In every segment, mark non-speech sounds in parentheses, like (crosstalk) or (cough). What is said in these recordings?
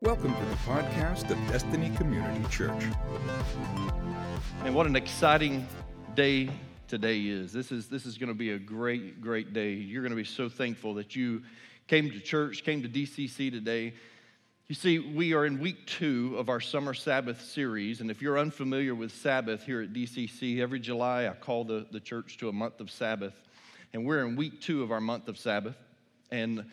Welcome to the podcast of Destiny Community Church. And what an exciting day today is. This is this is going to be a great great day. You're going to be so thankful that you came to church, came to DCC today. You see, we are in week two of our summer Sabbath series. And if you're unfamiliar with Sabbath here at DCC, every July I call the, the church to a month of Sabbath. And we're in week two of our month of Sabbath. And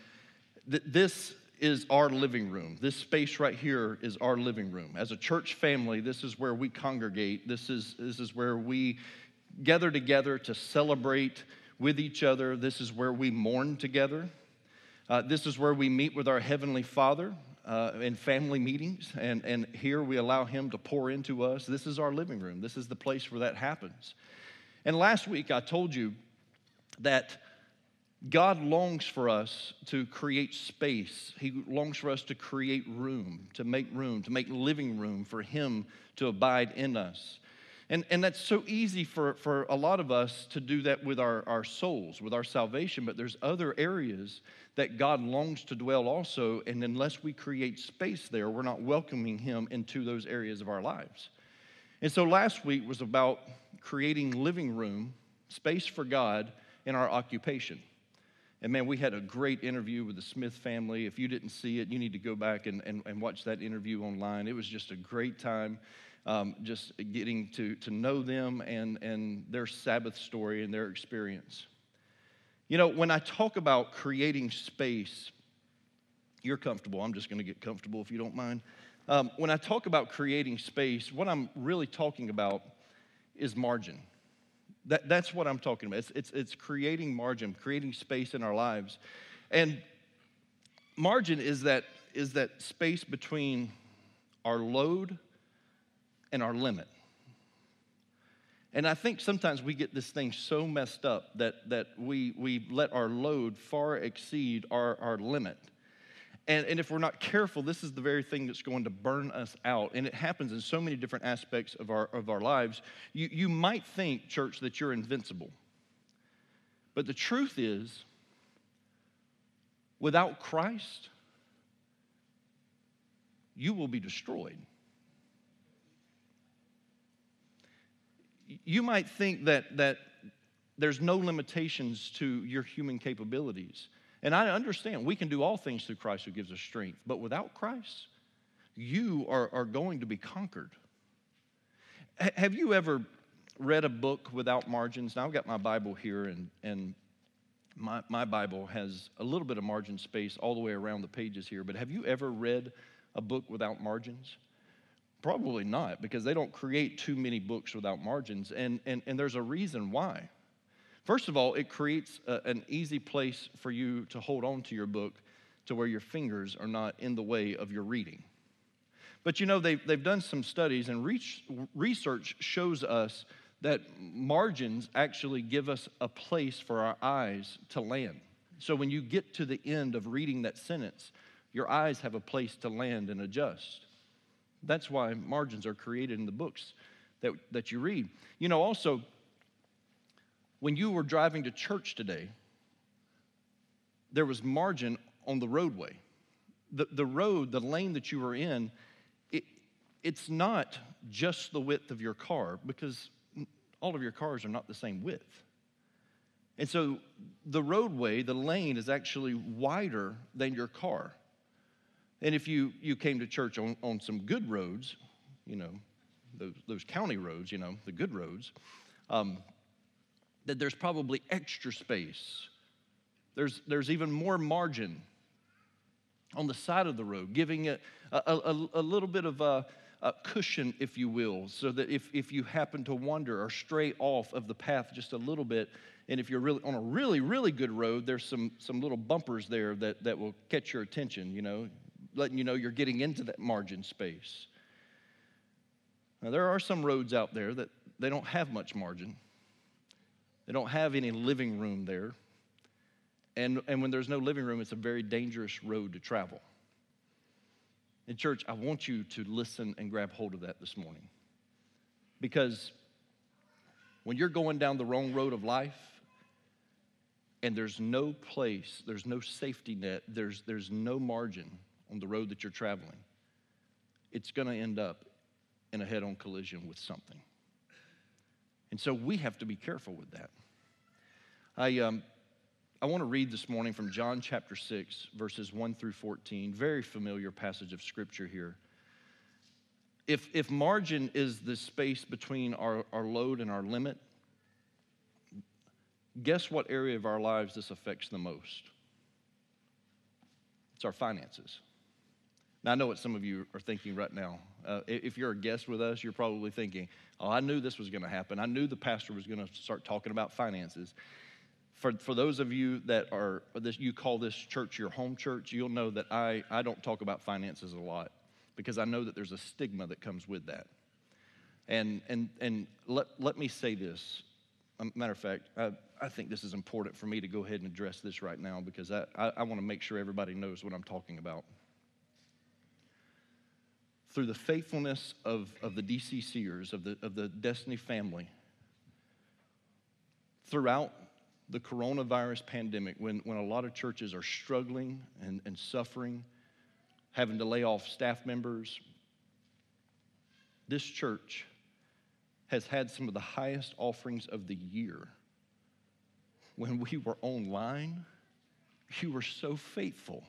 th- this is our living room. This space right here is our living room. As a church family, this is where we congregate. This is, this is where we gather together to celebrate with each other. This is where we mourn together. Uh, this is where we meet with our Heavenly Father uh, in family meetings, and, and here we allow Him to pour into us. This is our living room. This is the place where that happens. And last week I told you that God longs for us to create space. He longs for us to create room, to make room, to make living room for Him to abide in us. And, and that's so easy for, for a lot of us to do that with our, our souls, with our salvation, but there's other areas that God longs to dwell also. And unless we create space there, we're not welcoming Him into those areas of our lives. And so last week was about creating living room, space for God in our occupation. And man, we had a great interview with the Smith family. If you didn't see it, you need to go back and, and, and watch that interview online. It was just a great time um, just getting to, to know them and, and their Sabbath story and their experience. You know, when I talk about creating space, you're comfortable. I'm just going to get comfortable if you don't mind. Um, when I talk about creating space, what I'm really talking about is margin. That, that's what I'm talking about. It's, it's, it's creating margin, creating space in our lives. And margin is that, is that space between our load and our limit. And I think sometimes we get this thing so messed up that, that we, we let our load far exceed our, our limit. And, and if we're not careful, this is the very thing that's going to burn us out. And it happens in so many different aspects of our, of our lives. You, you might think, church, that you're invincible. But the truth is, without Christ, you will be destroyed. you might think that, that there's no limitations to your human capabilities. And I understand we can do all things through Christ who gives us strength, but without Christ, you are, are going to be conquered. H- have you ever read a book without margins? Now, I've got my Bible here, and, and my, my Bible has a little bit of margin space all the way around the pages here, but have you ever read a book without margins? Probably not, because they don't create too many books without margins. And, and, and there's a reason why. First of all, it creates a, an easy place for you to hold on to your book to where your fingers are not in the way of your reading. But you know, they've, they've done some studies, and research shows us that margins actually give us a place for our eyes to land. So when you get to the end of reading that sentence, your eyes have a place to land and adjust. That's why margins are created in the books that, that you read. You know, also, when you were driving to church today, there was margin on the roadway. The, the road, the lane that you were in, it, it's not just the width of your car because all of your cars are not the same width. And so the roadway, the lane, is actually wider than your car. And if you, you came to church on, on some good roads, you know, those, those county roads, you know, the good roads, um, that there's probably extra space. There's, there's even more margin on the side of the road, giving it a, a, a little bit of a, a, cushion, if you will, so that if, if you happen to wander or stray off of the path just a little bit, and if you're really on a really, really good road, there's some, some little bumpers there that, that will catch your attention, you know letting you know you're getting into that margin space. Now, there are some roads out there that they don't have much margin. They don't have any living room there. And, and when there's no living room, it's a very dangerous road to travel. In church, I want you to listen and grab hold of that this morning. Because when you're going down the wrong road of life, and there's no place, there's no safety net, there's, there's no margin on the road that you're traveling, it's going to end up in a head on collision with something. And so we have to be careful with that. I, um, I want to read this morning from John chapter 6, verses 1 through 14. Very familiar passage of scripture here. If, if margin is the space between our, our load and our limit, Guess what area of our lives this affects the most? It's our finances. Now, I know what some of you are thinking right now. Uh, if you're a guest with us, you're probably thinking, oh, I knew this was going to happen. I knew the pastor was going to start talking about finances. For, for those of you that are, this, you call this church your home church, you'll know that I, I don't talk about finances a lot because I know that there's a stigma that comes with that. And, and, and let, let me say this um, matter of fact, I, I, think this is important for me to go ahead and address this right now because I, I, I want to make sure everybody knows what I'm talking about. Through the faithfulness of, of the DCCers, of the, of the Destiny family, throughout the coronavirus pandemic, when, when a lot of churches are struggling and, and suffering, having to lay off staff members, this church has had some of the highest offerings of the year. When we were online, you were so faithful.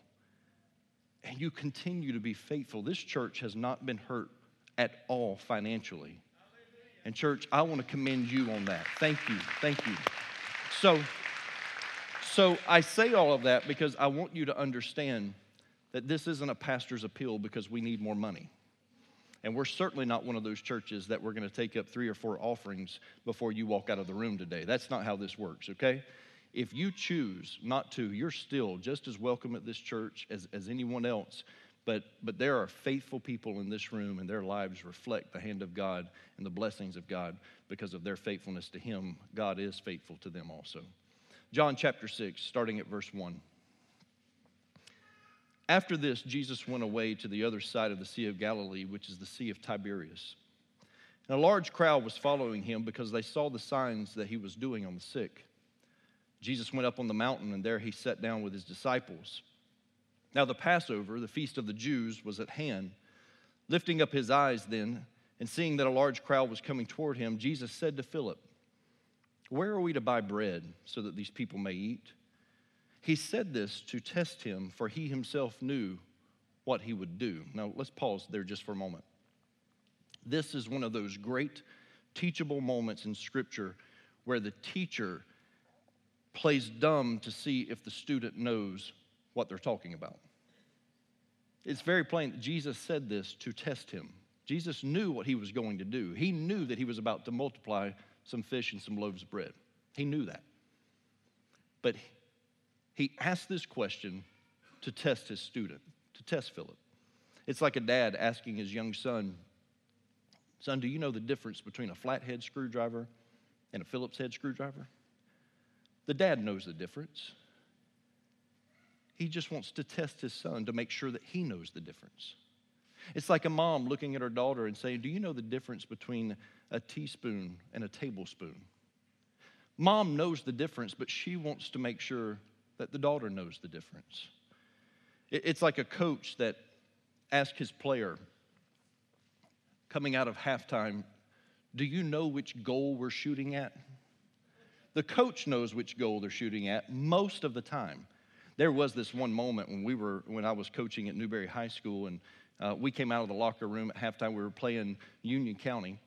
And you continue to be faithful. This church has not been hurt at all financially. And, church, I want to commend you on that. Thank you. Thank you. So, so I say all of that because I want you to understand that this isn't a pastor's appeal because we need more money. And we're certainly not one of those churches that we're going to take up three or four offerings before you walk out of the room today. That's not how this works, okay? If you choose not to, you're still just as welcome at this church as, as anyone else. But, but there are faithful people in this room, and their lives reflect the hand of God and the blessings of God because of their faithfulness to Him. God is faithful to them also. John chapter 6, starting at verse 1. After this, Jesus went away to the other side of the Sea of Galilee, which is the Sea of Tiberias. And a large crowd was following him because they saw the signs that he was doing on the sick. Jesus went up on the mountain, and there he sat down with his disciples. Now, the Passover, the feast of the Jews, was at hand. Lifting up his eyes then, and seeing that a large crowd was coming toward him, Jesus said to Philip, Where are we to buy bread so that these people may eat? He said this to test him, for he himself knew what he would do. Now, let's pause there just for a moment. This is one of those great teachable moments in Scripture where the teacher plays dumb to see if the student knows what they're talking about. It's very plain that Jesus said this to test him. Jesus knew what he was going to do. He knew that he was about to multiply some fish and some loaves of bread. He knew that. But he asked this question to test his student, to test Philip. It's like a dad asking his young son, Son, do you know the difference between a flathead screwdriver and a Phillips head screwdriver? The dad knows the difference. He just wants to test his son to make sure that he knows the difference. It's like a mom looking at her daughter and saying, Do you know the difference between a teaspoon and a tablespoon? Mom knows the difference, but she wants to make sure that the daughter knows the difference. It's like a coach that asks his player coming out of halftime, Do you know which goal we're shooting at? The coach knows which goal they're shooting at most of the time. There was this one moment when we were when I was coaching at Newberry High School, and uh, we came out of the locker room at halftime. We were playing Union County,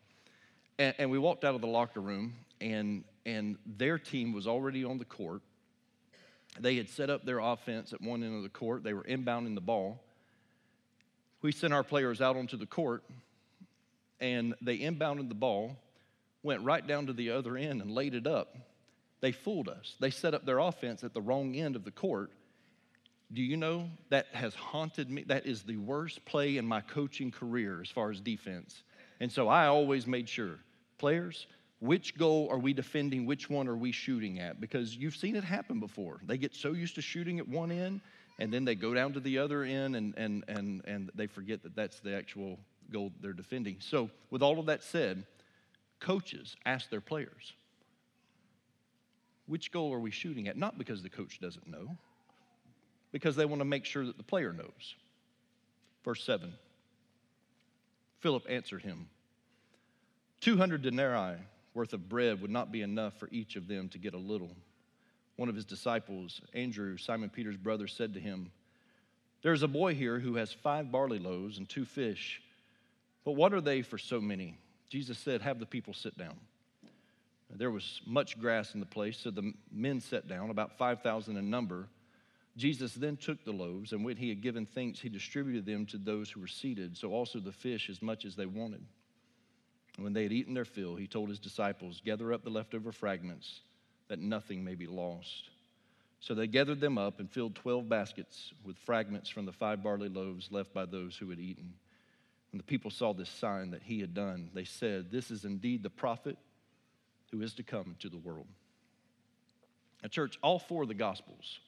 and, and we walked out of the locker room, and and their team was already on the court, they had set up their offense at one end of the court. They were inbounding the ball. We sent our players out onto the court, and they inbounded the ball, went right down to the other end, and laid it up. They fooled us. They set up their offense at the wrong end of the court. Do you know that has haunted me? That is the worst play in my coaching career as far as defense. And so I always made sure players, which goal are we defending? Which one are we shooting at? Because you've seen it happen before. They get so used to shooting at one end, and then they go down to the other end, and, and, and, and they forget that that's the actual goal they're defending. So, with all of that said, coaches ask their players, Which goal are we shooting at? Not because the coach doesn't know, because they want to make sure that the player knows. Verse 7 Philip answered him 200 denarii worth of bread would not be enough for each of them to get a little. One of his disciples, Andrew, Simon Peter's brother, said to him, There's a boy here who has five barley loaves and two fish, but what are they for so many? Jesus said, Have the people sit down. There was much grass in the place, so the men sat down, about 5,000 in number. Jesus then took the loaves, and when he had given thanks, he distributed them to those who were seated, so also the fish as much as they wanted. And when they had eaten their fill, he told his disciples, Gather up the leftover fragments, that nothing may be lost. So they gathered them up and filled 12 baskets with fragments from the five barley loaves left by those who had eaten. When the people saw this sign that he had done, they said, This is indeed the prophet who is to come to the world. Now, church, all four of the Gospels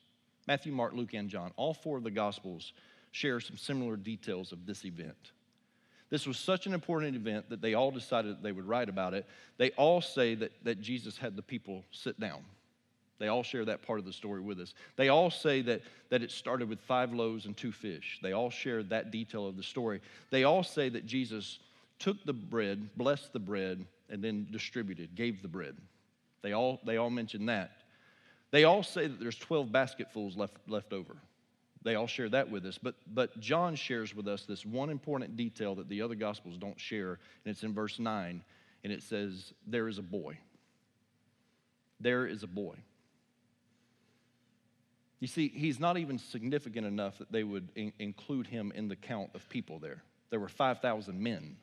Matthew, Mark, Luke, and John all four of the Gospels share some similar details of this event. This was such an important event that they all decided they would write about it. They all say that, that Jesus had the people sit down. They all share that part of the story with us. They all say that, that it started with five loaves and two fish. They all share that detail of the story. They all say that Jesus took the bread, blessed the bread, and then distributed, gave the bread. They all, they all mention that. They all say that there's 12 basketfuls left, left over. They all share that with us. But, but John shares with us this one important detail that the other Gospels don't share, and it's in verse 9, and it says, There is a boy. There is a boy. You see, he's not even significant enough that they would in- include him in the count of people there. There were 5,000 men.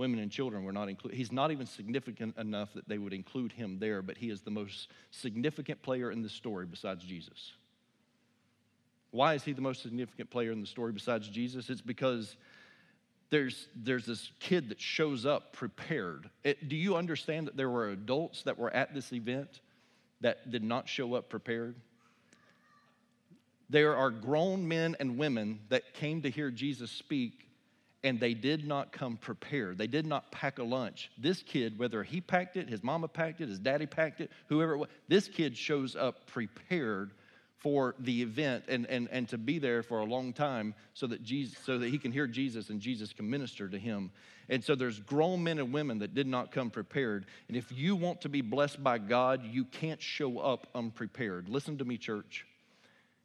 Women and children were not included. He's not even significant enough that they would include him there, but he is the most significant player in the story besides Jesus. Why is he the most significant player in the story besides Jesus? It's because there's, there's this kid that shows up prepared. It, do you understand that there were adults that were at this event that did not show up prepared? There are grown men and women that came to hear Jesus speak and they did not come prepared. They did not pack a lunch. This kid, whether he packed it, his mama packed it, his daddy packed it, whoever it was, this kid shows up prepared for the event and, and, and to be there for a long time so that Jesus so that he can hear Jesus and Jesus can minister to him. And so there's grown men and women that did not come prepared. And if you want to be blessed by God, you can't show up unprepared. Listen to me, church.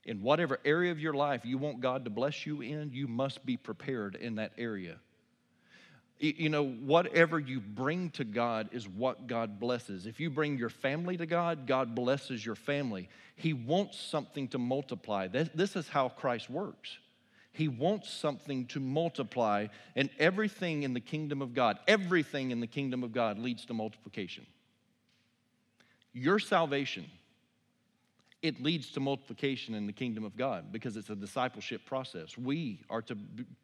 In whatever area of your life you want God to bless you in, you must be prepared in that area. You know, whatever you bring to God is what God blesses. If you bring your family to God, God blesses your family. He wants something to multiply. This is how Christ works. He wants something to multiply, and everything in the kingdom of God, everything in the kingdom of God leads to multiplication. Your salvation it leads to multiplication in the kingdom of God because it's a discipleship process. We are to,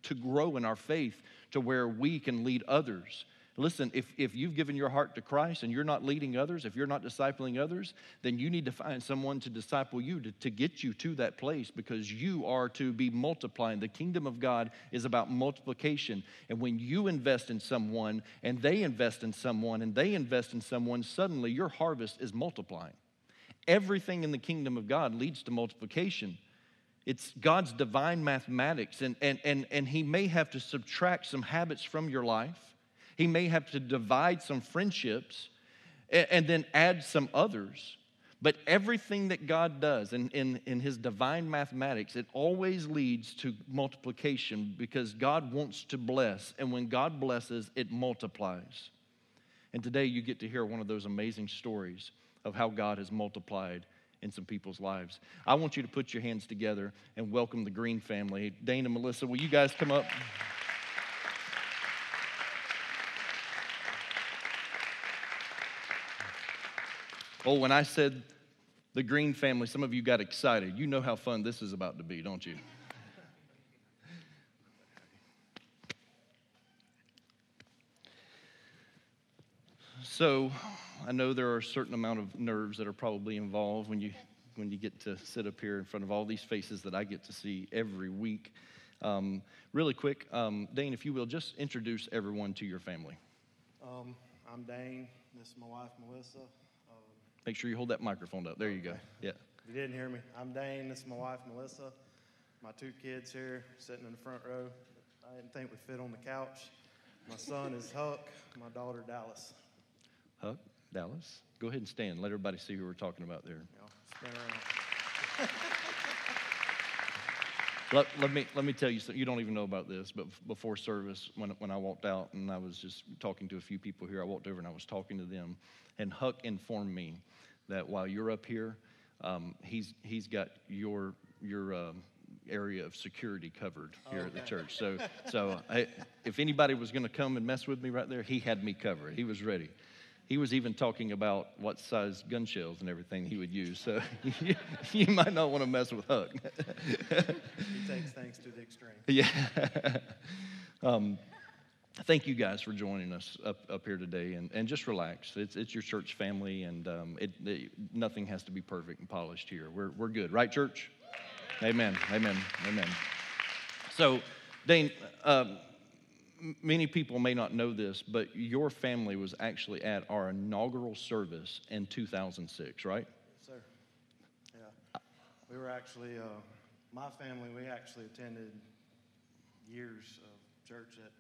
to grow in our faith to where we can lead others. Listen, if, if you've given your heart to Christ and you're not leading others, if you're not discipling others, then you need to find someone to disciple you to, to get you to that place because you are to be multiplying. The kingdom of God is about multiplication. And when you invest in someone and they invest in someone and they invest in someone, suddenly your harvest is multiplying. Everything in the kingdom of God leads to multiplication. It's God's divine mathematics, and, and, and, and He may have to subtract some habits from your life. He may have to divide some friendships and, and then add some others. But everything that God does in, in, in His divine mathematics, it always leads to multiplication because God wants to bless. And when God blesses, it multiplies. And today you get to hear one of those amazing stories of how God has multiplied in some people's lives. I want you to put your hands together and welcome the Green family. Dane and Melissa, will you guys come up? Oh, when I said the Green family, some of you got excited. You know how fun this is about to be, don't you? So, I know there are a certain amount of nerves that are probably involved when you when you get to sit up here in front of all these faces that I get to see every week. Um, really quick, um, Dane, if you will, just introduce everyone to your family. Um, I'm Dane. This is my wife, Melissa. Um, Make sure you hold that microphone up. There you go. Yeah. You didn't hear me, I'm Dane. This is my wife, Melissa. My two kids here sitting in the front row. I didn't think we fit on the couch. My son is Huck. My daughter, Dallas. Huck, Dallas. Go ahead and stand. Let everybody see who we're talking about there. (laughs) Let, let me let me tell you something. You don't even know about this, but before service, when when I walked out and I was just talking to a few people here, I walked over and I was talking to them, and Huck informed me that while you're up here, um, he's he's got your your um, area of security covered here at the church. So (laughs) so I, if anybody was going to come and mess with me right there, he had me covered. He was ready. He was even talking about what size gun shells and everything he would use. So (laughs) you, you might not want to mess with Huck. He takes things to the extreme. (laughs) Yeah. um, thank you guys for joining us up, up here today and, and just relax. It's, it's your church family, and um, it, it, nothing has to be perfect and polished here. We're, we're good, right, church? Amen. Amen. Amen. So, Dane, um, many people may not know this, but your family was actually at our inaugural service in 2006, right? Yes, Sir. Yeah. We were actually, uh, my family, we actually attended years of church at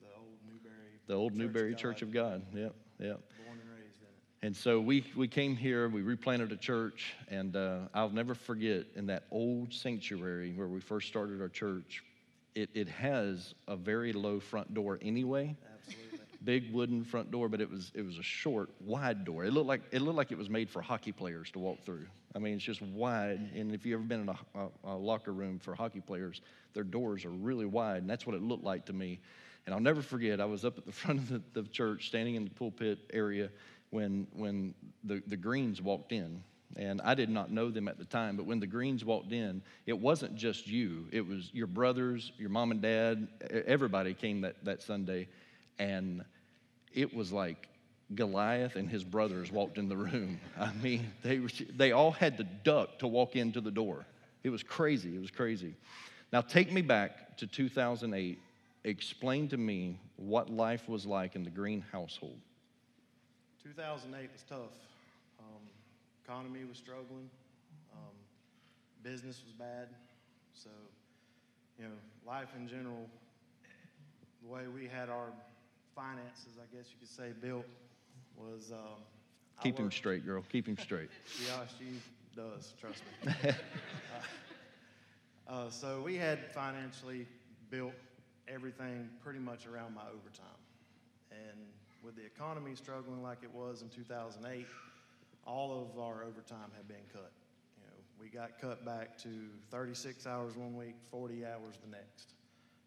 the old Newberry. The old Church Newberry Church of God. Yep, yep. Born and raised in it. And so we, we came here, we replanted a church, and uh, I'll never forget in that old sanctuary where we first started our church, it, it has a very low front door anyway. Absolutely. Big wooden front door, but it was it was a short, wide door. It looked like it looked like it was made for hockey players to walk through. I mean, it's just wide. And if you've ever been in a, a, a locker room for hockey players, their doors are really wide, and that's what it looked like to me. And I'll never forget, I was up at the (laughs) front of the, the church, standing in the pulpit area, when when the, the Greens walked in. And I did not know them at the time, but when the Greens walked in, it wasn't just you. It was your brothers, your mom and dad, everybody came that, that Sunday. And it was like Goliath and his brothers walked in the room. (laughs) I mean, they, they all had to duck to walk into the door. It was crazy. It was crazy. Now, take me back to 2008. Explain to me what life was like in the Green household. 2008 was tough. Economy was struggling. Um, business was bad. So, you know, life in general, the way we had our finances, I guess you could say, built was. Um, Keep him straight, girl. Keep him straight. (laughs) Yeah, she does, trust me. (laughs) uh, uh, so we had financially built everything pretty much around my overtime. And with the economy struggling like it was in 2008, all of our overtime had been cut. You know, we got cut back to 36 hours one week, 40 hours the next.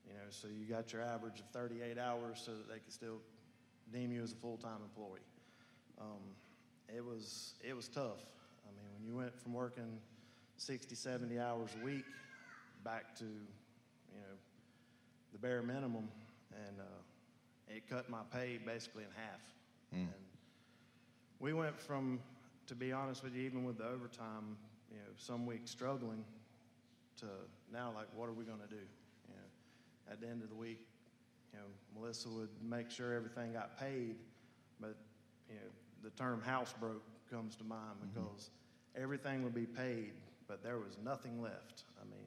You know, so you got your average of 38 hours so that they could still deem you as a full-time employee. Um, it was it was tough. I mean, when you went from working 60, 70 hours a week back to, you know, the bare minimum, and uh, it cut my pay basically in half. And we went from, to be honest with you, even with the overtime, you know, some weeks struggling, to now like, what are we going to do? You know, at the end of the week, you know, Melissa would make sure everything got paid, but you know, the term house broke comes to mind because everything would be paid, but there was nothing left. I mean,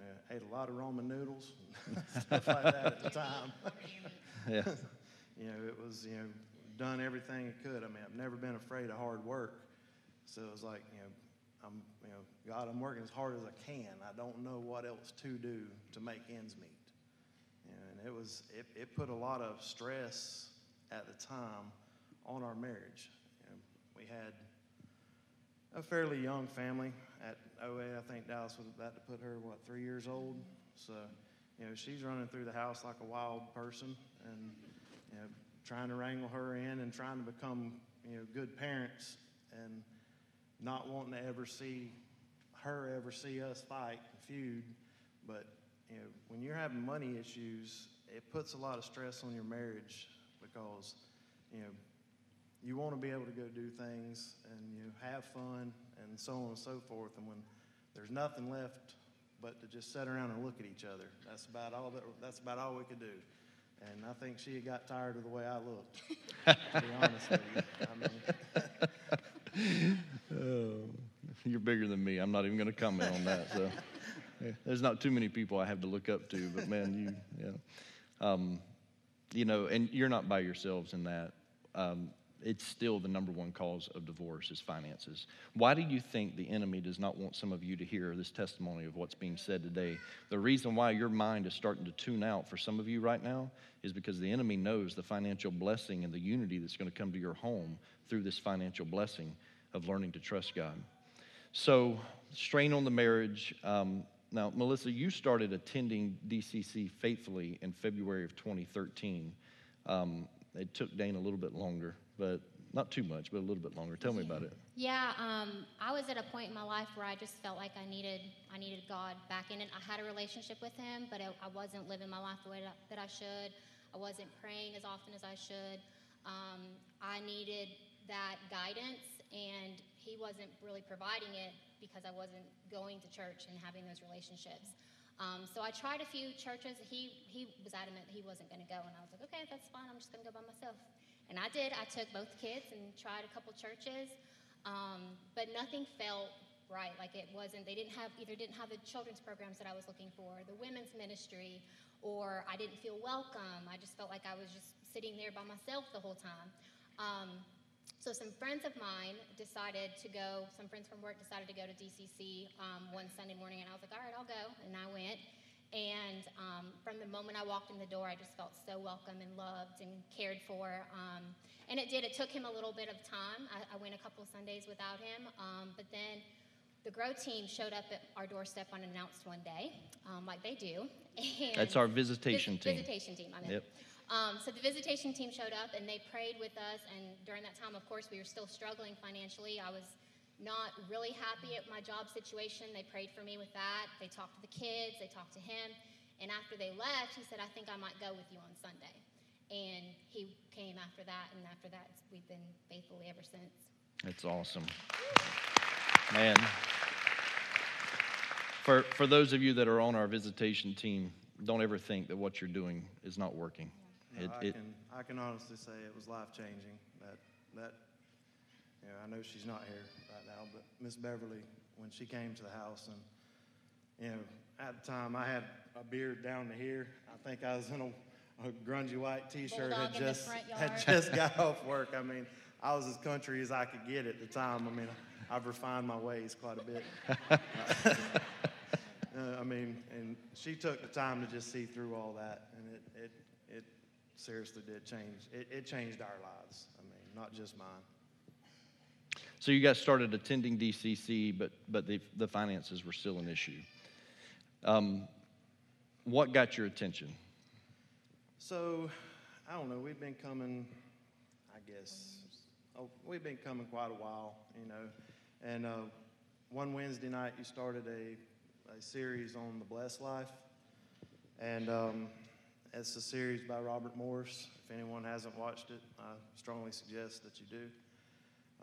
uh, ate a lot of Roman noodles, and (laughs) stuff like that at the time. (laughs) Yeah. (laughs) you know, it was you know done everything it could. I mean, I've never been afraid of hard work, so it was like you know, I'm you know, God, I'm working as hard as I can. I don't know what else to do to make ends meet. And it was it, it put a lot of stress at the time on our marriage. Know, we had a fairly young family at OA. I think Dallas was about to put her what three years old. So, you know, she's running through the house like a wild person, and you know, trying to wrangle her in and trying to become you know good parents, and not wanting to ever see her ever see us fight and feud. But you know, when you're having money issues, it puts a lot of stress on your marriage because you know you want to be able to go do things and you know, have fun and so on and so forth. And when there's nothing left but to just sit around and look at each other, that's about all that, that's about all we could do. And I think she got tired of the way I looked, to be (laughs) honest with you. I mean, oh, (laughs) You're bigger than me. I'm not even going to comment on that. So (laughs) there's not too many people I have to look up to, but man, you, yeah. Um, you know, and you're not by yourselves in that. Um, it's still the number one cause of divorce is finances. Why do you think the enemy does not want some of you to hear this testimony of what's being said today? The reason why your mind is starting to tune out for some of you right now is because the enemy knows the financial blessing and the unity that's going to come to your home through this financial blessing of learning to trust God. So, strain on the marriage. Um, now, Melissa, you started attending DCC faithfully in February of 2013. Um, it took Dane a little bit longer, but not too much, but a little bit longer. Tell me about it. Yeah, um, I was at a point in my life where I just felt like I needed, I needed God back in it. I had a relationship with Him, but I, I wasn't living my life the way that, that I should. I wasn't praying as often as I should. Um, I needed that guidance, and He wasn't really providing it because I wasn't going to church and having those relationships. Um, so I tried a few churches. He he was adamant that he wasn't going to go, and I was like, okay, that's fine. I'm just going to go by myself. And I did. I took both kids and tried a couple churches, um, but nothing felt right. Like it wasn't. They didn't have either didn't have the children's programs that I was looking for, the women's ministry, or I didn't feel welcome. I just felt like I was just sitting there by myself the whole time. Um, so some friends of mine decided to go. Some friends from work decided to go to DCC um, one Sunday morning, and I was like, "All right, I'll go." And I went. And um, from the moment I walked in the door, I just felt so welcome and loved and cared for. Um, and it did. It took him a little bit of time. I, I went a couple Sundays without him, um, but then the Grow team showed up at our doorstep unannounced one day, um, like they do. And That's our visitation vis- team. Visitation team. I meant. Yep. Um, so the visitation team showed up and they prayed with us. And during that time, of course, we were still struggling financially. I was not really happy at my job situation. They prayed for me with that. They talked to the kids. They talked to him. And after they left, he said, "I think I might go with you on Sunday." And he came after that, and after that, we've been faithfully ever since. That's awesome. Man. For, for those of you that are on our visitation team, don't ever think that what you're doing is not working. no, It, I, it, can, I can honestly say it was life changing. That, that, know, I know she's not here right now, but Miss Beverly, when she came to the house, and, you know, at the time I had a beard down to here. I think I was in a, a grungy white t shirt, Bulldog had just, had just (laughs) got off work. I mean, I was as country as I could get at the time. I mean, I've refined my ways quite a bit. (laughs) Uh, I mean, and she took the time to just see through all that, and it, it, it seriously did change. It, it changed our lives. I mean, not just mine. So you guys started attending DCC, but, but the, the finances were still an issue. Um, what got your attention? So, I don't know. We've been coming, I guess, oh, we've been coming quite a while, you know. And uh, one Wednesday night, you started a, a series on the blessed life, and um, it's a series by Robert Morris. If anyone hasn't watched it, I strongly suggest that you do.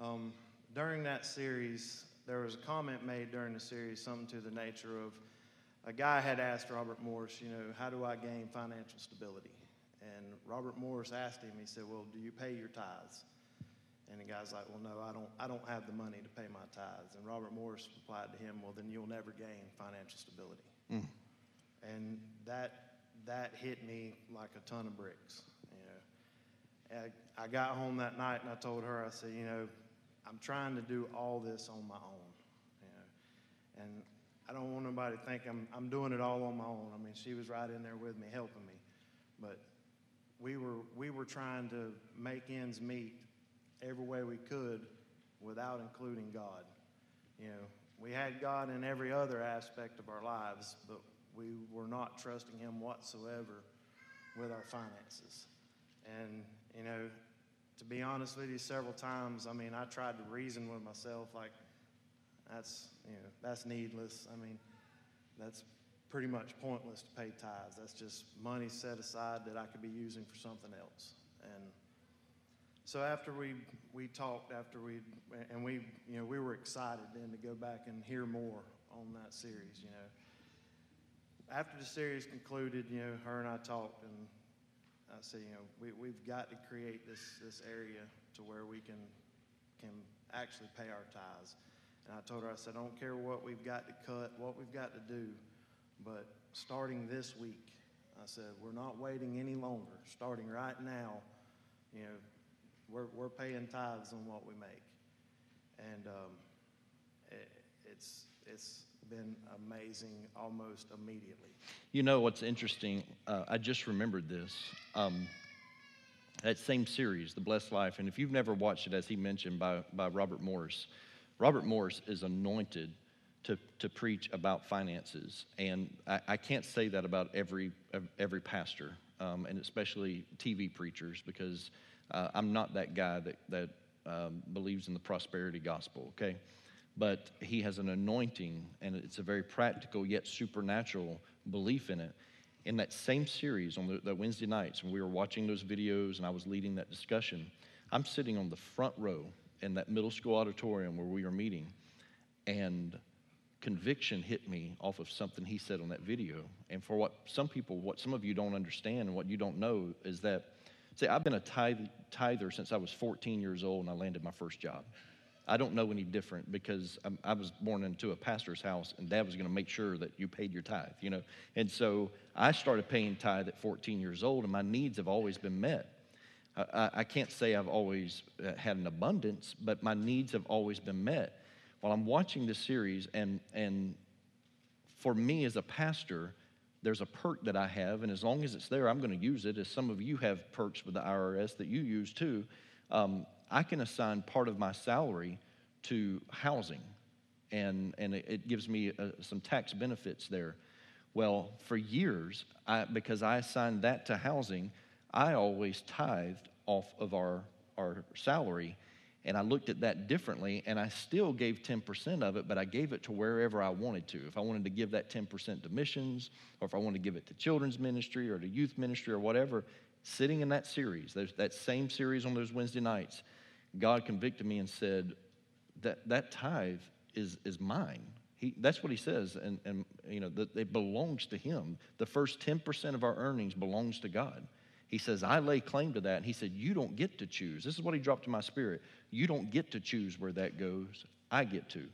Um, during that series, there was a comment made during the series, something to the nature of a guy had asked Robert Morris, you know, how do I gain financial stability? And Robert Morris asked him, he said, well, do you pay your tithes? And the guy's like, well, no, I don't, I don't have the money to pay my tithes. And Robert Morris replied to him, well, then you'll never gain financial stability. Hmm. And that, that hit me like a ton of bricks, you know. I, I got home that night and I told her, I said, you know, I'm trying to do all this on my own, you know. And I don't want nobody to think I'm, I'm doing it all on my own. I mean, she was right in there with me, helping me. But we were, we were trying to make ends meet every way we could without including God. You know, we had God in every other aspect of our lives, but we were not trusting Him whatsoever with our finances. And, you know, to be honest with you, several times, I mean, I tried to reason with myself, like, that's, you know, that's needless. I mean, that's pretty much pointless to pay tithes. That's just money set aside that I could be using for something else. And so after we, we talked, after we, and we, you know, we were excited then to go back and hear more on that series, you know. After the series concluded, you know, her and I talked, and I said, you know, we, we've got to create this, this area to where we can, can actually pay our tithes. And I told her, I said, I don't care what we've got to cut, what we've got to do, but starting this week, I said, we're not waiting any longer. Starting right now, you know, we're, we're paying tithes on what we make. And um, it, it's, it's been amazing almost immediately. You know what's interesting? Uh, I just remembered this. Um, that same series, The Blessed Life, and if you've never watched it, as he mentioned by, by Robert Morris, Robert Morris is anointed to, to preach about finances. And I, I can't say that about every, every pastor, um, and especially TV preachers, because uh, I'm not that guy that, that um, believes in the prosperity gospel, okay? But he has an anointing, and it's a very practical yet supernatural belief in it. In that same series on the, Wednesday nights, when we were watching those videos and I was leading that discussion, I'm sitting on the front row in that middle school auditorium where we were meeting, and conviction hit me off of something he said on that video. And for what some people, what some of you don't understand and what you don't know is that, see, I've been a tithe, tither since I was 14 years old and I landed my first job. I don't know any different because I'm, i was born into a pastor's house and dad was going to make sure that you paid your tithe, you know. And so I started paying tithe at 14 years old and my needs have always been met. I, I can't say I've always uh, had an abundance, but my needs have always been met. While I'm watching this series, and, and for me as a pastor, there's a perk that I have, and as long as it's there, I'm going to use it. As some of you have perks with the IRS that you use too, um, I can assign part of my salary to housing, and, and it, gives me uh, some tax benefits there. Well, for years, I, because I assigned that to housing, I always tithed off of our, our salary. And I looked at that differently, and I still gave 10% of it, but I gave it to wherever I wanted to. If I wanted to give that 10% to missions, or if I wanted to give it to children's ministry or to youth ministry or whatever, sitting in that series, that same series on those Wednesday nights, God convicted me and said, that, that tithe is, is mine. He, that's what he says, and, and you know, that it belongs to him. The first 10% of our earnings belongs to God. He says, I lay claim to that. And he said, You don't get to choose. This is what he dropped in my spirit. You don't get to choose where that goes. I get to.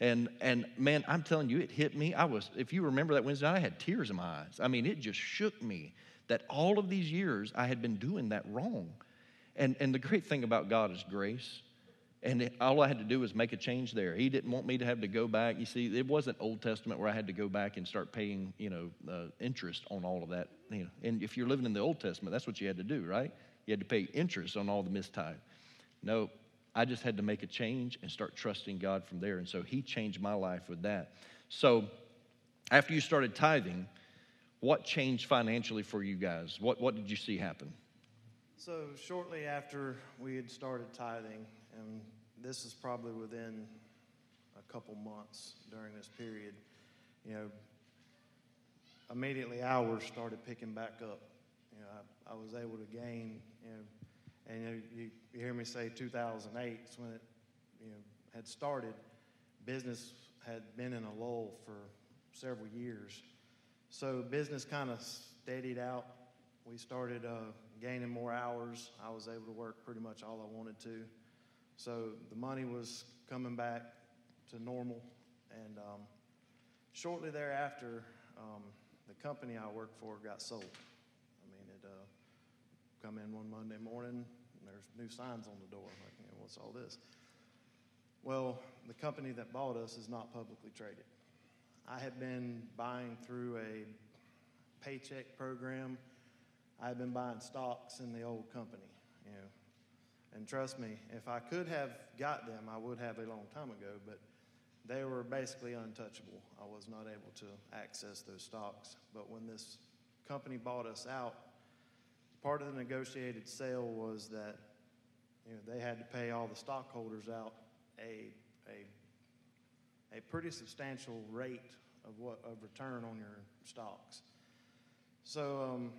And and man, I'm telling you, it hit me. I was, if you remember that Wednesday night, I had tears in my eyes. I mean, it just shook me that all of these years I had been doing that wrong. And and the great thing about God is grace. And all I had to do was make a change there. He didn't want me to have to go back. You see, it wasn't Old Testament where I had to go back and start paying, you know, uh, interest on all of that. You know, and if you're living in the Old Testament, that's what you had to do, right? You had to pay interest on all the missed tithe. No, I just had to make a change and start trusting God from there. And so He changed my life with that. So after you started tithing, what changed financially for you guys? What, what did you see happen? So shortly after we had started tithing, and this is probably within a couple months during this period, you know, immediately hours started picking back up. You know, I, I was able to gain, you know, and you, you hear me say 2008 is when it, you know, had started. Business had been in a lull for several years. So business kind of steadied out. We started uh, gaining more hours. I was able to work pretty much all I wanted to. So the money was coming back to normal. And um, shortly thereafter, um, the company I worked for got sold. I mean, it uh, come in one Monday morning, and there's new signs on the door. Like, you know, what's all this? Well, the company that bought us is not publicly traded. I had been buying through a paycheck program. I had been buying stocks in the old company. you know. And trust me, if I could have got them, I would have a long time ago, but they were basically untouchable. I was not able to access those stocks. But when this company bought us out, part of the negotiated sale was that you know, they had to pay all the stockholders out a, a, a pretty substantial rate of, what, of return on your stocks. So um,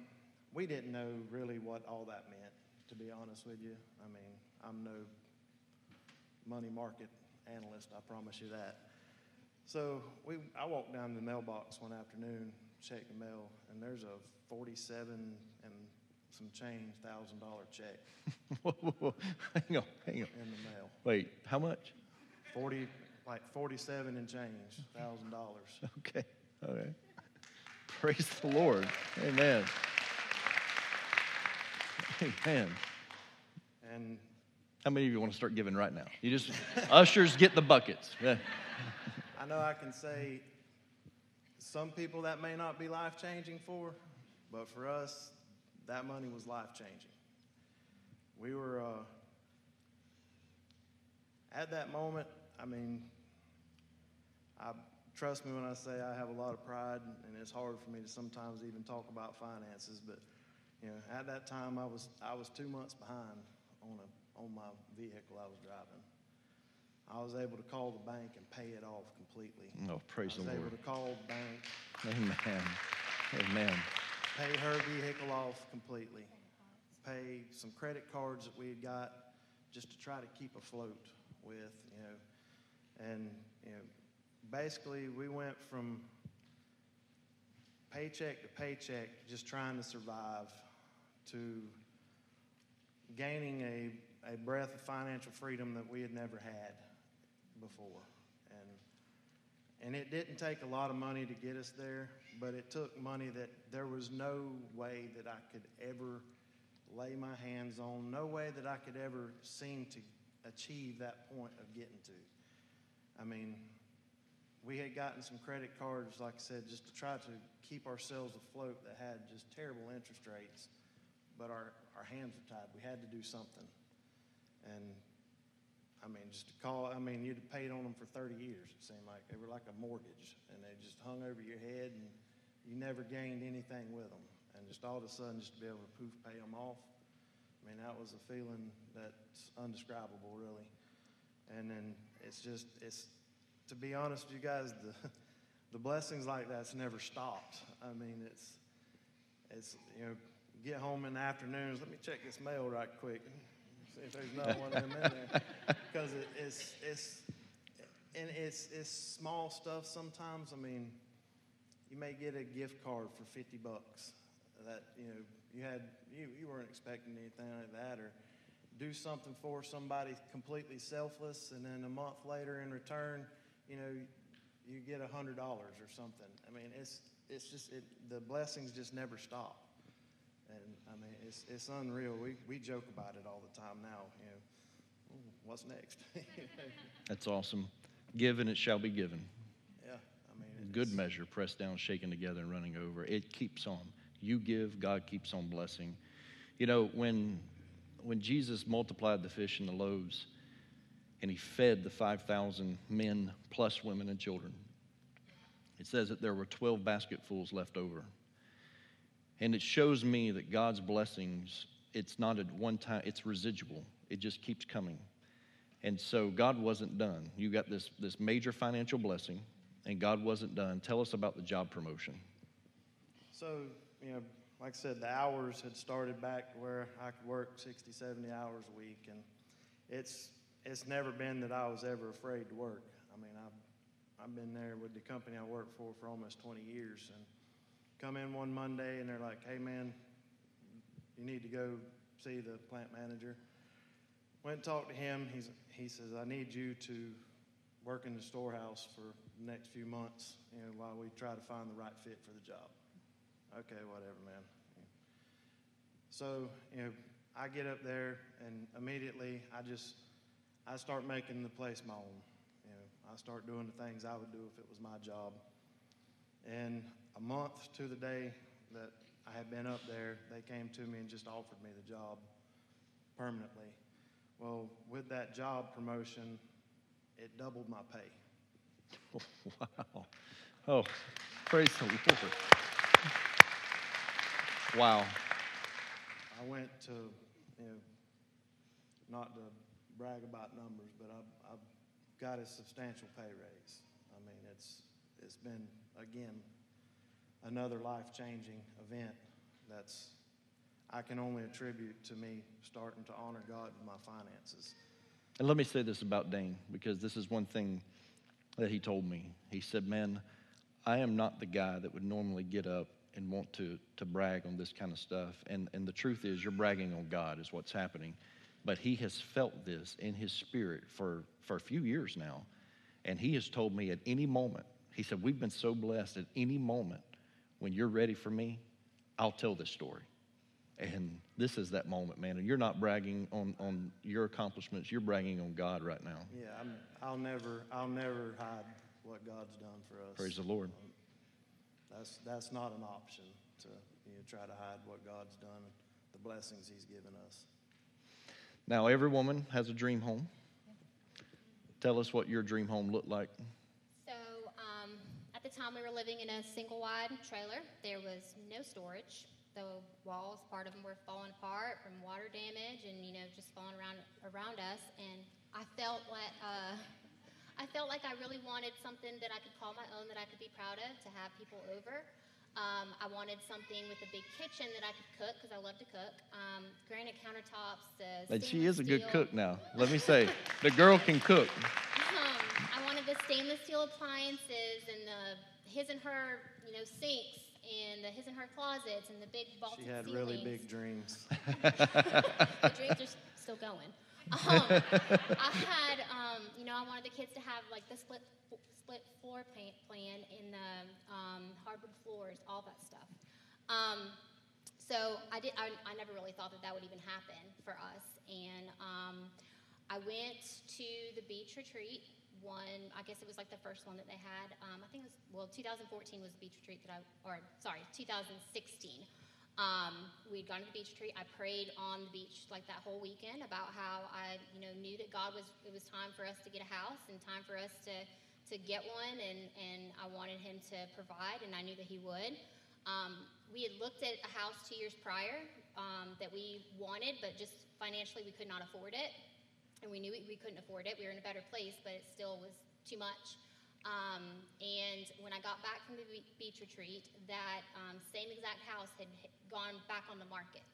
we didn't know really what all that meant to be honest with you. I mean, I'm no money market analyst, I promise you that. So we, I walked down to the mailbox one afternoon, checked the mail, and there's a 47 and some change thousand dollar check (laughs) Whoa, whoa, whoa. Hang on, hang on. in the mail. Wait, how much? 40, like 47 and change thousand dollars. (laughs) Okay, all right. Praise the Lord. Amen. Amen. And How many of you want to start giving right now? You just, ushers get the buckets. Yeah. I know I can say some people that may not be life changing for, but for us, that money was life changing. We were, uh, at that moment, I mean, I trust me when I say I have a lot of pride, and it's hard for me to sometimes even talk about finances. But you know, at that time, I was I was two months behind on a on my vehicle I was driving. I was able to call the bank and pay it off completely. Oh, praise I was the able Lord. to call the bank, Amen. Amen. pay her vehicle off completely, pay some credit cards that we had got just to try to keep afloat with, you know. And, you know, basically we went from paycheck to paycheck, just trying to survive, to gaining a, a breath of financial freedom that we had never had before. And and it didn't take a lot of money to get us there, but it took money that there was no way that I could ever lay my hands on, no way that I could ever seem to achieve that point of getting to. I mean, we had gotten some credit cards, like I said, just to try to keep ourselves afloat that had just terrible interest rates, but our, our hands were tied. We had to do something. And I mean, just to call, I mean, you'd have paid on them for 30 years, it seemed like. They were like a mortgage, and they just hung over your head, and you never gained anything with them. And just all of a sudden, just to be able to poof, pay them off, I mean, that was a feeling that's undescribable, really. And then it's just, it's, to be honest with you guys, the, (laughs) the blessings like that's never stopped. I mean, it's, it's, you know, get home in the afternoons, let me check this mail right quick, see if there's not one of them in there. (laughs) Because it, it's, it's, and it's, it's small stuff sometimes. I mean, you may get a gift card for 50 bucks that, you know, you had, you, you weren't expecting anything like that, or do something for somebody completely selfless, and then a month later in return, you know, you get a hundred dollars or something. I mean, it's, it's just, it, the blessings just never stop. And I mean, it's, it's unreal. We, we joke about it all the time now, you know, "Ooh, what's next? (laughs) That's awesome. Given it shall be given. yeah, I mean, it's, Good measure, pressed down, shaken together, and running over. It keeps on. You give, God keeps on blessing. You know, when when Jesus multiplied the fish and the loaves, and he fed the five thousand men plus women and children, it says that there were twelve basketfuls left over. And it shows me that God's blessings, it's not at one time, it's residual. It just keeps coming. And so God wasn't done. You got this, this major financial blessing, and God wasn't done. Tell us about the job promotion. So, you know, like I said, the hours had started back where I could work 60, 70 hours a week. And it's, it's never been that I was ever afraid to work. I mean, I've, I've been there with the company I worked for for almost 20 years. And come in one Monday and they're like, hey, man, you need to go see the plant manager. Went and talked to him. He's, he says, I need you to work in the storehouse for the next few months, you know, while we try to find the right fit for the job. Okay, whatever, man. So, you know, I get up there and immediately I just, I start making the place my own. You know, I start doing the things I would do if it was my job. And a month to the day that I had been up there, they came to me and just offered me the job permanently. Well, with that job promotion, it doubled my pay. (laughs) wow. Oh, praise the Lord. Wow. I went to, you know, not to brag about numbers, but I've, I've got a substantial pay raise. I mean, it's, it's been, again, another life-changing event that's, I can only attribute to me starting to honor God with my finances. And let me say this about Dane, because this is one thing that he told me. He said, Man, I am not the guy that would normally get up and want to, to brag on this kind of stuff. And, and the truth is, you're bragging on God, is what's happening. But he has felt this in his spirit for, for a few years now. And he has told me at any moment, he said, We've been so blessed at any moment when you're ready for me, I'll tell this story. And this is that moment, man. And you're not bragging on, on your accomplishments, you're bragging on God right now. Yeah, I'm, I'll never, I'll never hide what God's done for us. Praise the Lord. Um, that's, that's not an option to, you know, try to hide what God's done, the blessings he's given us. Now, every woman has a dream home. Tell us what your dream home looked like. So, um, at the time, we were living in a single wide trailer. There was no storage. The walls, part of them were falling apart from water damage and, you know, just falling around, around us. And I felt like, uh, I felt like I really wanted something that I could call my own, that I could be proud of, to have people over. Um, I wanted something with a big kitchen that I could cook because I love to cook. Um, granite countertops. Uh, And she is stainless a good cook now. Let me say, the girl can cook. (laughs) Um, I wanted the stainless steel appliances and the his and her, you know, sinks and the his and her closets and the big vaulted ceilings. She had ceilings. really big dreams. (laughs) the dreams are still going. Um, (laughs) I had, um, you know, I wanted the kids to have like the split split floor plan, plan in the um, hardwood floors, all that stuff. Um, so I did. I, I never really thought that that would even happen for us. And um, I went to the beach retreat. One, I guess it was like the first one that they had. Um, I think it was well, 2014 was the beach retreat that I, or sorry, 2016. Um, we'd gone to the beach retreat. I prayed on the beach like that whole weekend about how I, you know, knew that God was. It was time for us to get a house and time for us to to get one, and and I wanted Him to provide, and I knew that He would. Um, we had looked at a house two years prior um, that we wanted, but just financially we could not afford it, and we knew we, we couldn't afford it. We were in a better place, but it still was too much. Um, and when I got back from the beach retreat, that um, same exact house had gone back on the market.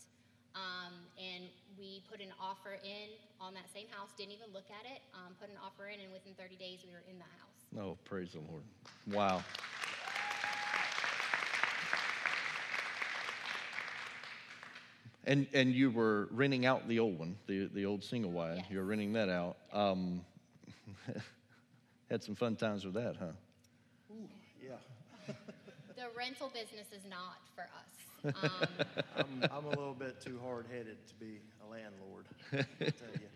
Um, and we put an offer in on that same house, didn't even look at it, um, put an offer in, and within 30 days we were in the house. Oh, praise the Lord. Wow. And, and you were renting out the old one, the, the old single wide. Yes. You were renting that out. (laughs) Had some fun times with that, huh? Ooh, Yeah, (laughs) The rental business is not for us. (laughs) Um, I'm, I'm a little bit too hard-headed to be a landlord, I tell (laughs) you.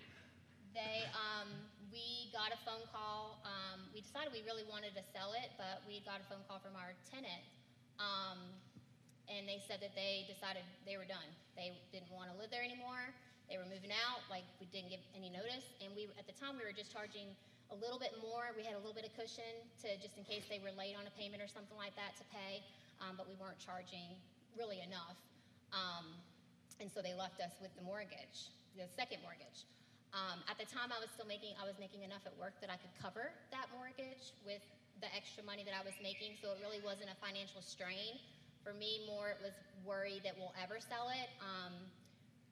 They, um, we got a phone call. Um, we decided we really wanted to sell it, but we got a phone call from our tenant, um, and they said that they decided they were done. They didn't want to live there anymore. They were moving out. Like we didn't give any notice, and we at the time we were just charging a little bit more. We had a little bit of cushion to just in case they were late on a payment or something like that to pay, um, but we weren't charging really enough. Um, and so they left us with the mortgage, the second mortgage. Um, at the time, I was still making, I was making enough at work that I could cover that mortgage with the extra money that I was making. So it really wasn't a financial strain. For me, more it was worry that we'll ever sell it. Um,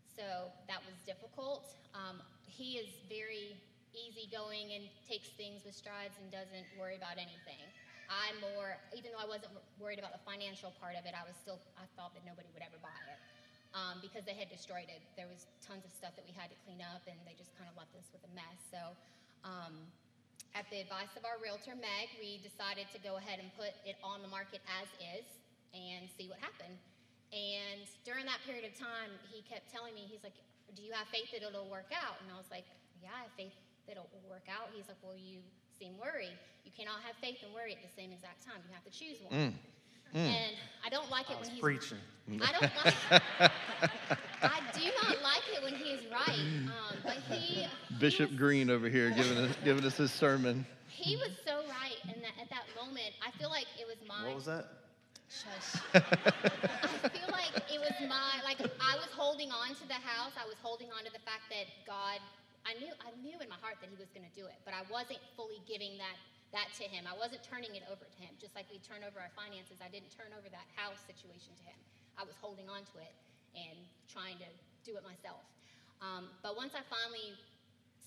so that was difficult. Um, he is very easygoing and takes things with strides and doesn't worry about anything. I'm more, even though I wasn't worried about the financial part of it, I was still, I thought that nobody would ever buy it um, because they had destroyed it. There was tons of stuff that we had to clean up, and they just kind of left us with a mess. So, um, at the advice of our realtor Meg, we decided to go ahead and put it on the market as is and see what happened. And during that period of time, he kept telling me, he's like, "Do you have faith that it'll work out?" And I was like, "Yeah, I have faith that it'll work out." He's like, "Well, you seem worried. You cannot have faith and worry at the same exact time. You have to choose one." mm And I don't like it I was when he's preaching. I don't like. (laughs) I do not like it when he is right. Um, but he Bishop he was, Green over here giving us, giving us his sermon. he was so right in that at that moment. I feel like it was my. What was that? Shush. (laughs) I feel like it was my like I was holding on to the house. I was holding on to the fact that God. I knew I knew in my heart that He was going to do it, but I wasn't fully giving that that to Him. I wasn't turning it over to Him. Just like we turn over our finances, I didn't turn over that house situation to Him. I was holding on to it and trying to do it myself. Um, but once I finally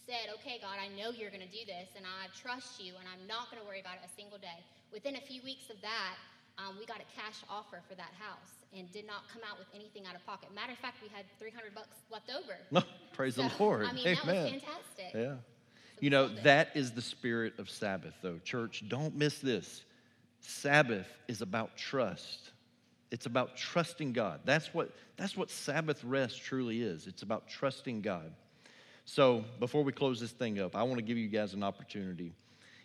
said, okay, God, I know you're going to do this, and I trust you, and I'm not going to worry about it a single day. Within a few weeks of that, Um, we got a cash offer for that house and did not come out with anything out of pocket. Matter of fact, we had 300 bucks left over. (laughs) No, praise So, the Lord. I mean, that was Amen. fantastic. Yeah. You know, that is the spirit of Sabbath, though. Church, don't miss this. Sabbath is about trust. It's about trusting God. That's what, that's what Sabbath rest truly is. It's about trusting God. So, before we close this thing up, I want to give you guys an opportunity.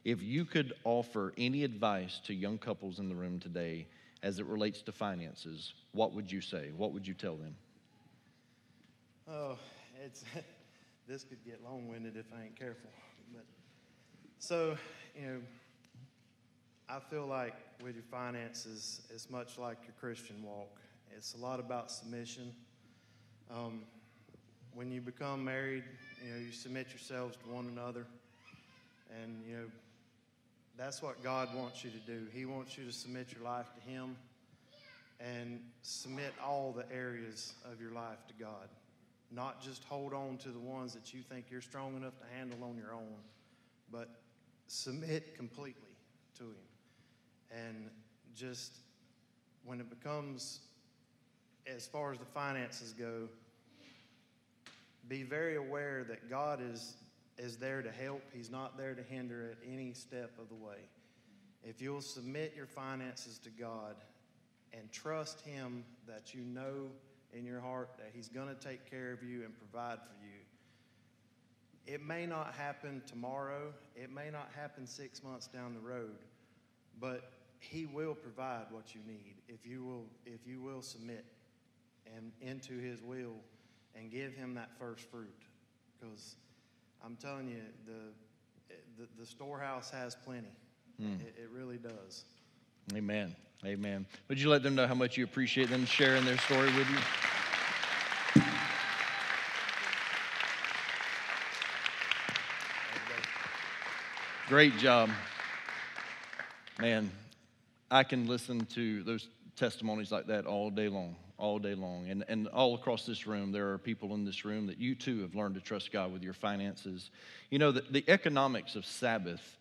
If you could offer any advice to young couples in the room today as it relates to finances, what would you say? What would you tell them? Oh, it's (laughs) this could get long-winded if I ain't careful. But so, you know, I feel like with your finances, it's much like your Christian walk. It's a lot about submission. Um, when you become married, you know, you submit yourselves to one another, and you know, that's what God wants you to do. He wants you to submit your life to Him, and submit all the areas of your life to God not just hold on to the ones that you think you're strong enough to handle on your own, but submit completely to Him. And just when it becomes, as far as the finances go, be very aware that God is, is there to help. He's not there to hinder at any step of the way. If you'll submit your finances to God and trust Him that you know in your heart that He's going to take care of you and provide for you. It may not happen tomorrow, it may not happen six months down the road, but He will provide what you need if you will, if you will submit and into His will and give Him that first fruit. Because I'm telling you, the, the, the storehouse has plenty. Hmm. It, it really does. Amen. Amen. Would you let them know how much you appreciate them sharing their story with you? Great job. Man, I can listen to those testimonies like that all day long, all day long. And, and all across this room, there are people in this room that you too have learned to trust God with your finances. You know, the, the economics of Sabbath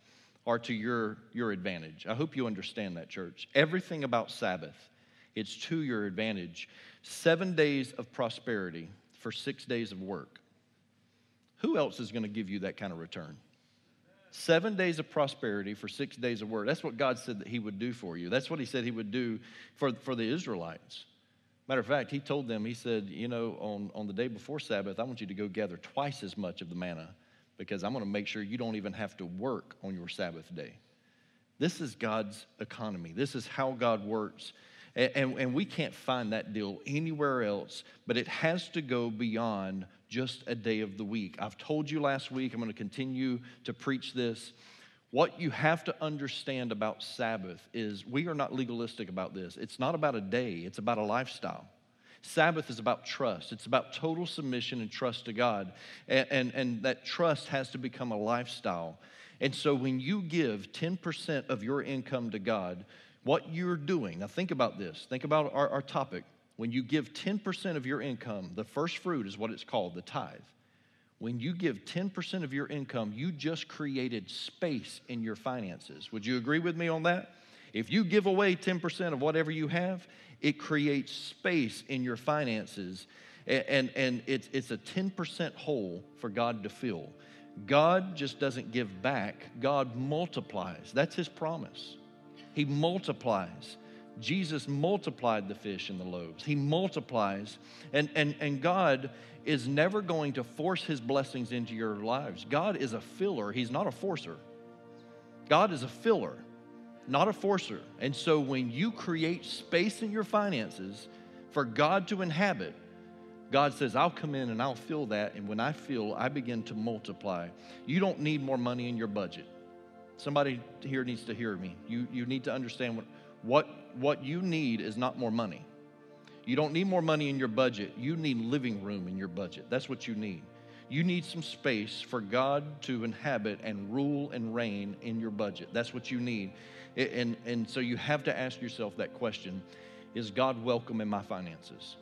are to your, your advantage. I hope you understand that, church. Everything about Sabbath, it's to your advantage. Seven days of prosperity for six days of work. Who else is going to give you that kind of return? Seven days of prosperity for six days of work. That's what God said that He would do for you. That's what He said He would do for, for the Israelites. Matter of fact, He told them, He said, You know, on, on the day before Sabbath, I want you to go gather twice as much of the manna because I'm going to make sure you don't even have to work on your Sabbath day. This is God's economy, this is how God works. And, and, and we can't find that deal anywhere else, but it has to go beyond just a day of the week. I've told you last week, I'm going to continue to preach this. What you have to understand about Sabbath is we are not legalistic about this. It's not about a day, it's about a lifestyle. Sabbath is about trust. It's about total submission and trust to God. And, and, and, that trust has to become a lifestyle. And so when you give 10% of your income to God, what you're doing, now think about this. Think about our, our topic. When you give 10% of your income, the first fruit is what it's called, the tithe. When you give 10% of your income, you just created space in your finances. Would you agree with me on that? If you give away 10% of whatever you have, it creates space in your finances, and, and, and it's, it's a 10% hole for God to fill. God just doesn't give back, God multiplies. That's His promise. He multiplies. Jesus multiplied the fish and the loaves. He multiplies. And, and, and God is never going to force his blessings into your lives. God is a filler, he's not a forcer. God is a filler, not a forcer. And so when you create space in your finances for God to inhabit, God says, I'll come in and I'll fill that. And when I fill, I begin to multiply. You don't need more money in your budget. Somebody here needs to hear me. You, you need to understand what, what, what you need is not more money. You don't need more money in your budget. You need living room in your budget. That's what you need. You need some space for God to inhabit and rule and reign in your budget. That's what you need. And, and so you have to ask yourself that question Is God welcome in my finances?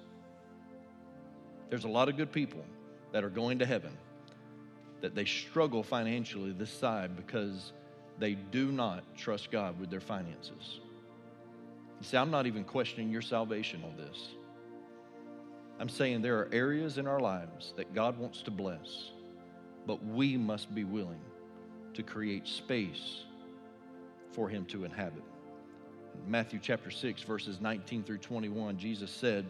There's a lot of good people that are going to heaven that they struggle financially this side because they do not trust God with their finances. You see, I'm not even questioning your salvation on this. I'm saying there are areas in our lives that God wants to bless, but we must be willing to create space for Him to inhabit. In Matthew chapter 6, verses 19 through 21, Jesus said,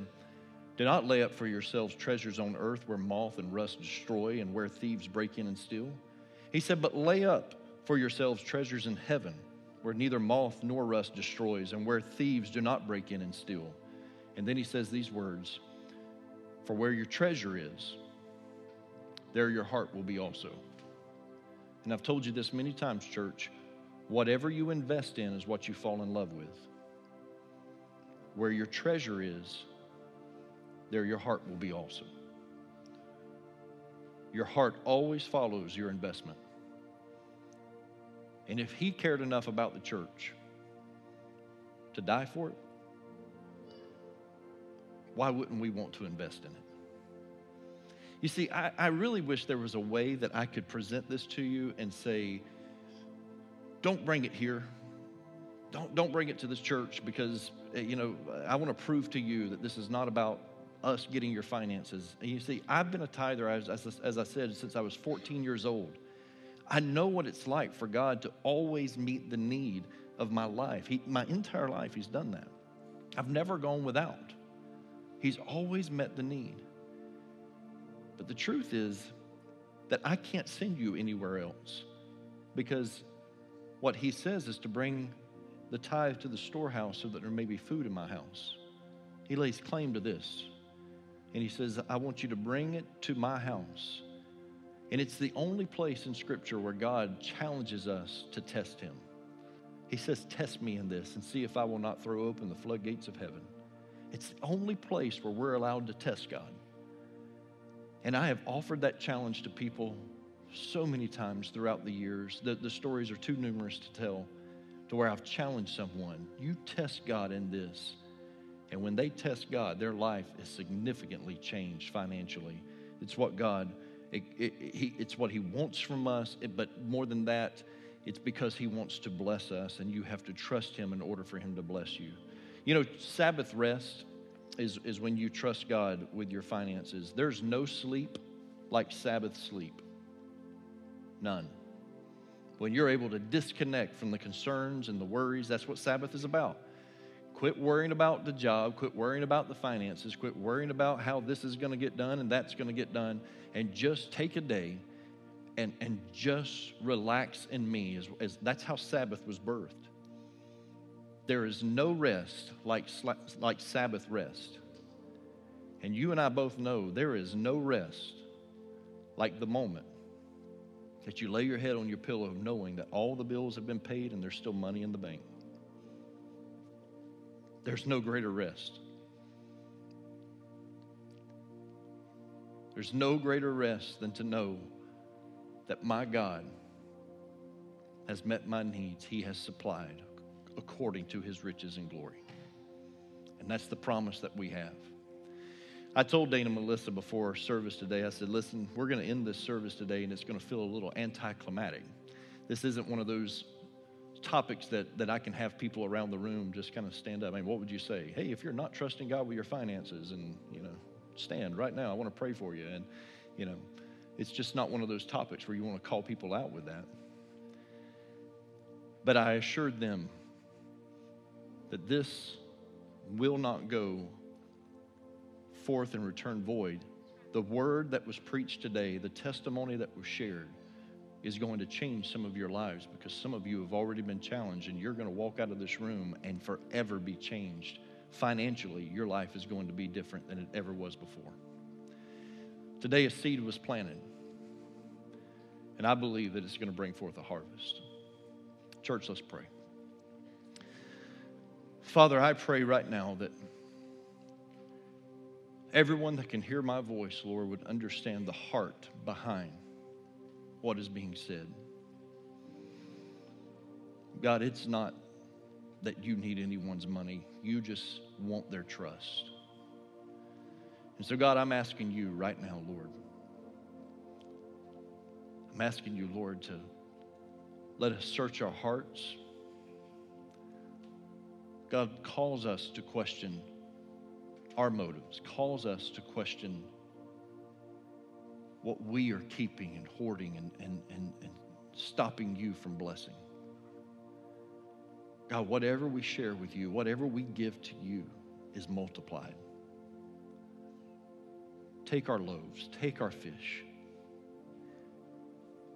Do not lay up for yourselves treasures on earth where moth and rust destroy and where thieves break in and steal. He said, But lay up for yourselves treasures in heaven where neither moth nor rust destroys and where thieves do not break in and steal. And then he says these words For where your treasure is, there your heart will be also. And I've told you this many times, church. Whatever you invest in is what you fall in love with. Where your treasure is, there your heart will be also. Your heart always follows your investment. And if he cared enough about the church to die for it, why wouldn't we want to invest in it? You see, I, I, really wish there was a way that I could present this to you and say, don't bring it here. Don't, don't bring it to this church because, eh, you know, I want to prove to you that this is not about us getting your finances. And you see, I've been a tither, as, as, as I said, since I was 14 years old. I know what it's like for God to always meet the need of my life. He, my entire life, He's done that. I've never gone without. He's always met the need. But the truth is that I can't send you anywhere else because what He says is to bring the tithe to the storehouse so that there may be food in my house. He lays claim to this. And He says, I want you to bring it to my house and it's the only place in Scripture where God challenges us to test Him. He says, Test me in this and see if I will not throw open the floodgates of heaven. It's the only place where we're allowed to test God. And I have offered that challenge to people so many times throughout the years that the stories are too numerous to tell to where I've challenged someone. You test God in this. And when they test God, their life is significantly changed financially. It's what God it, it, it's what He wants from us, but more than that, it's because He wants to bless us, and you have to trust Him in order for Him to bless you. You know, Sabbath rest is, is when you trust God with your finances. There's no sleep like Sabbath sleep. None. When you're able to disconnect from the concerns and the worries, that's what Sabbath is about. Quit worrying about the job, quit worrying about the finances, quit worrying about how this is going to get done and that's going to get done, and just take a day and, and just relax in me. As, as, that's how Sabbath was birthed. There is no rest like, like Sabbath rest. And you and I both know there is no rest like the moment that you lay your head on your pillow knowing that all the bills have been paid and there's still money in the bank. There's no greater rest. There's no greater rest than to know that my God has met my needs. He has supplied according to his riches and glory. And that's the promise that we have. I told Dana Melissa before service today, I said, listen, we're going to end this service today and it's going to feel a little anticlimactic. This isn't one of those topics that, that I can have people around the room just kind of stand up. I mean, what would you say? Hey, if you're not trusting God with your finances and, you know, stand right now, I want to pray for you. And, you know, it's just not one of those topics where you want to call people out with that. But I assured them that this will not go forth and return void. The word that was preached today, the testimony that was shared, is going to change some of your lives because some of you have already been challenged and you're going to walk out of this room and forever be changed. Financially, your life is going to be different than it ever was before. Today, a seed was planted, and I believe that it's going to bring forth a harvest. Church, let's pray. Father, I pray right now that everyone that can hear my voice, Lord, would understand the heart behind what is being said. God, it's not that you need anyone's money, you just want their trust. And so, God, I'm asking you right now, Lord. I'm asking you, Lord, to let us search our hearts. God calls us to question our motives, calls us to question what we are keeping and hoarding and, and, and, and stopping you from blessing. God, whatever we share with you, whatever we give to you is multiplied. Take our loaves, take our fish,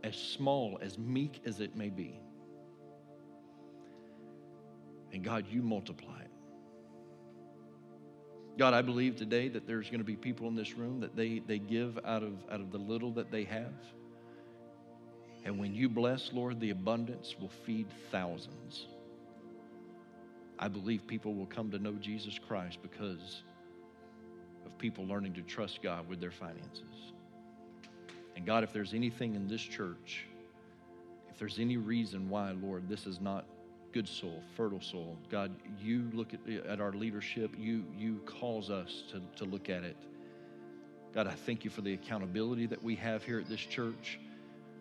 as small, as meek as it may be. And God, you multiply. God, I believe today that there's going to be people in this room that they, they give out of, out of the little that they have. And when you bless, Lord, the abundance will feed thousands. I believe people will come to know Jesus Christ because of people learning to trust God with their finances. And God, if there's anything in this church, if there's any reason why, Lord, this is not good soil, fertile soil, God, you look at, at our leadership, you, you cause us to, to look at it. God, I thank you for the accountability that we have here at this church.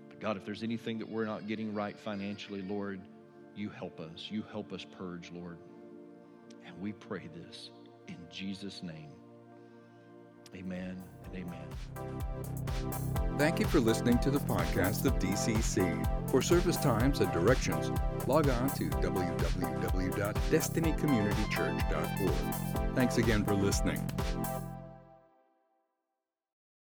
But God, if there's anything that we're not getting right financially, Lord, you help us. You help us purge, Lord. And we pray this in Jesus' name. Amen amen. Thank you for listening to the podcast of DCC. For service times and directions, log on to www.destinycommunitychurch.org. Thanks again for listening.